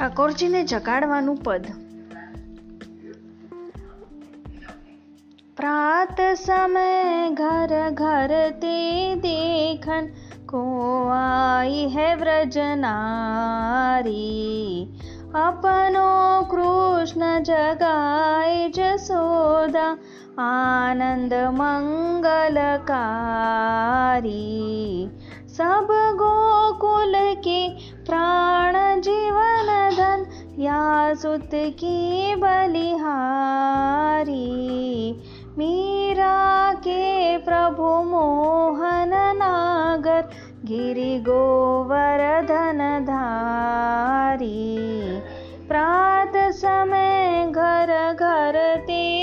ઠાકોરજીને જગાડવાનું પદ प्रात समय घर घर ते देखन को आई है व्रजनारी अपनो कृष्ण जगाए जसोदा आनंद मंगलकारी सब सुत की बलिहारी। मीरा के प्रभु मोहन नागर, गिरि गोवर्धन धारी प्रात समय घर घर ते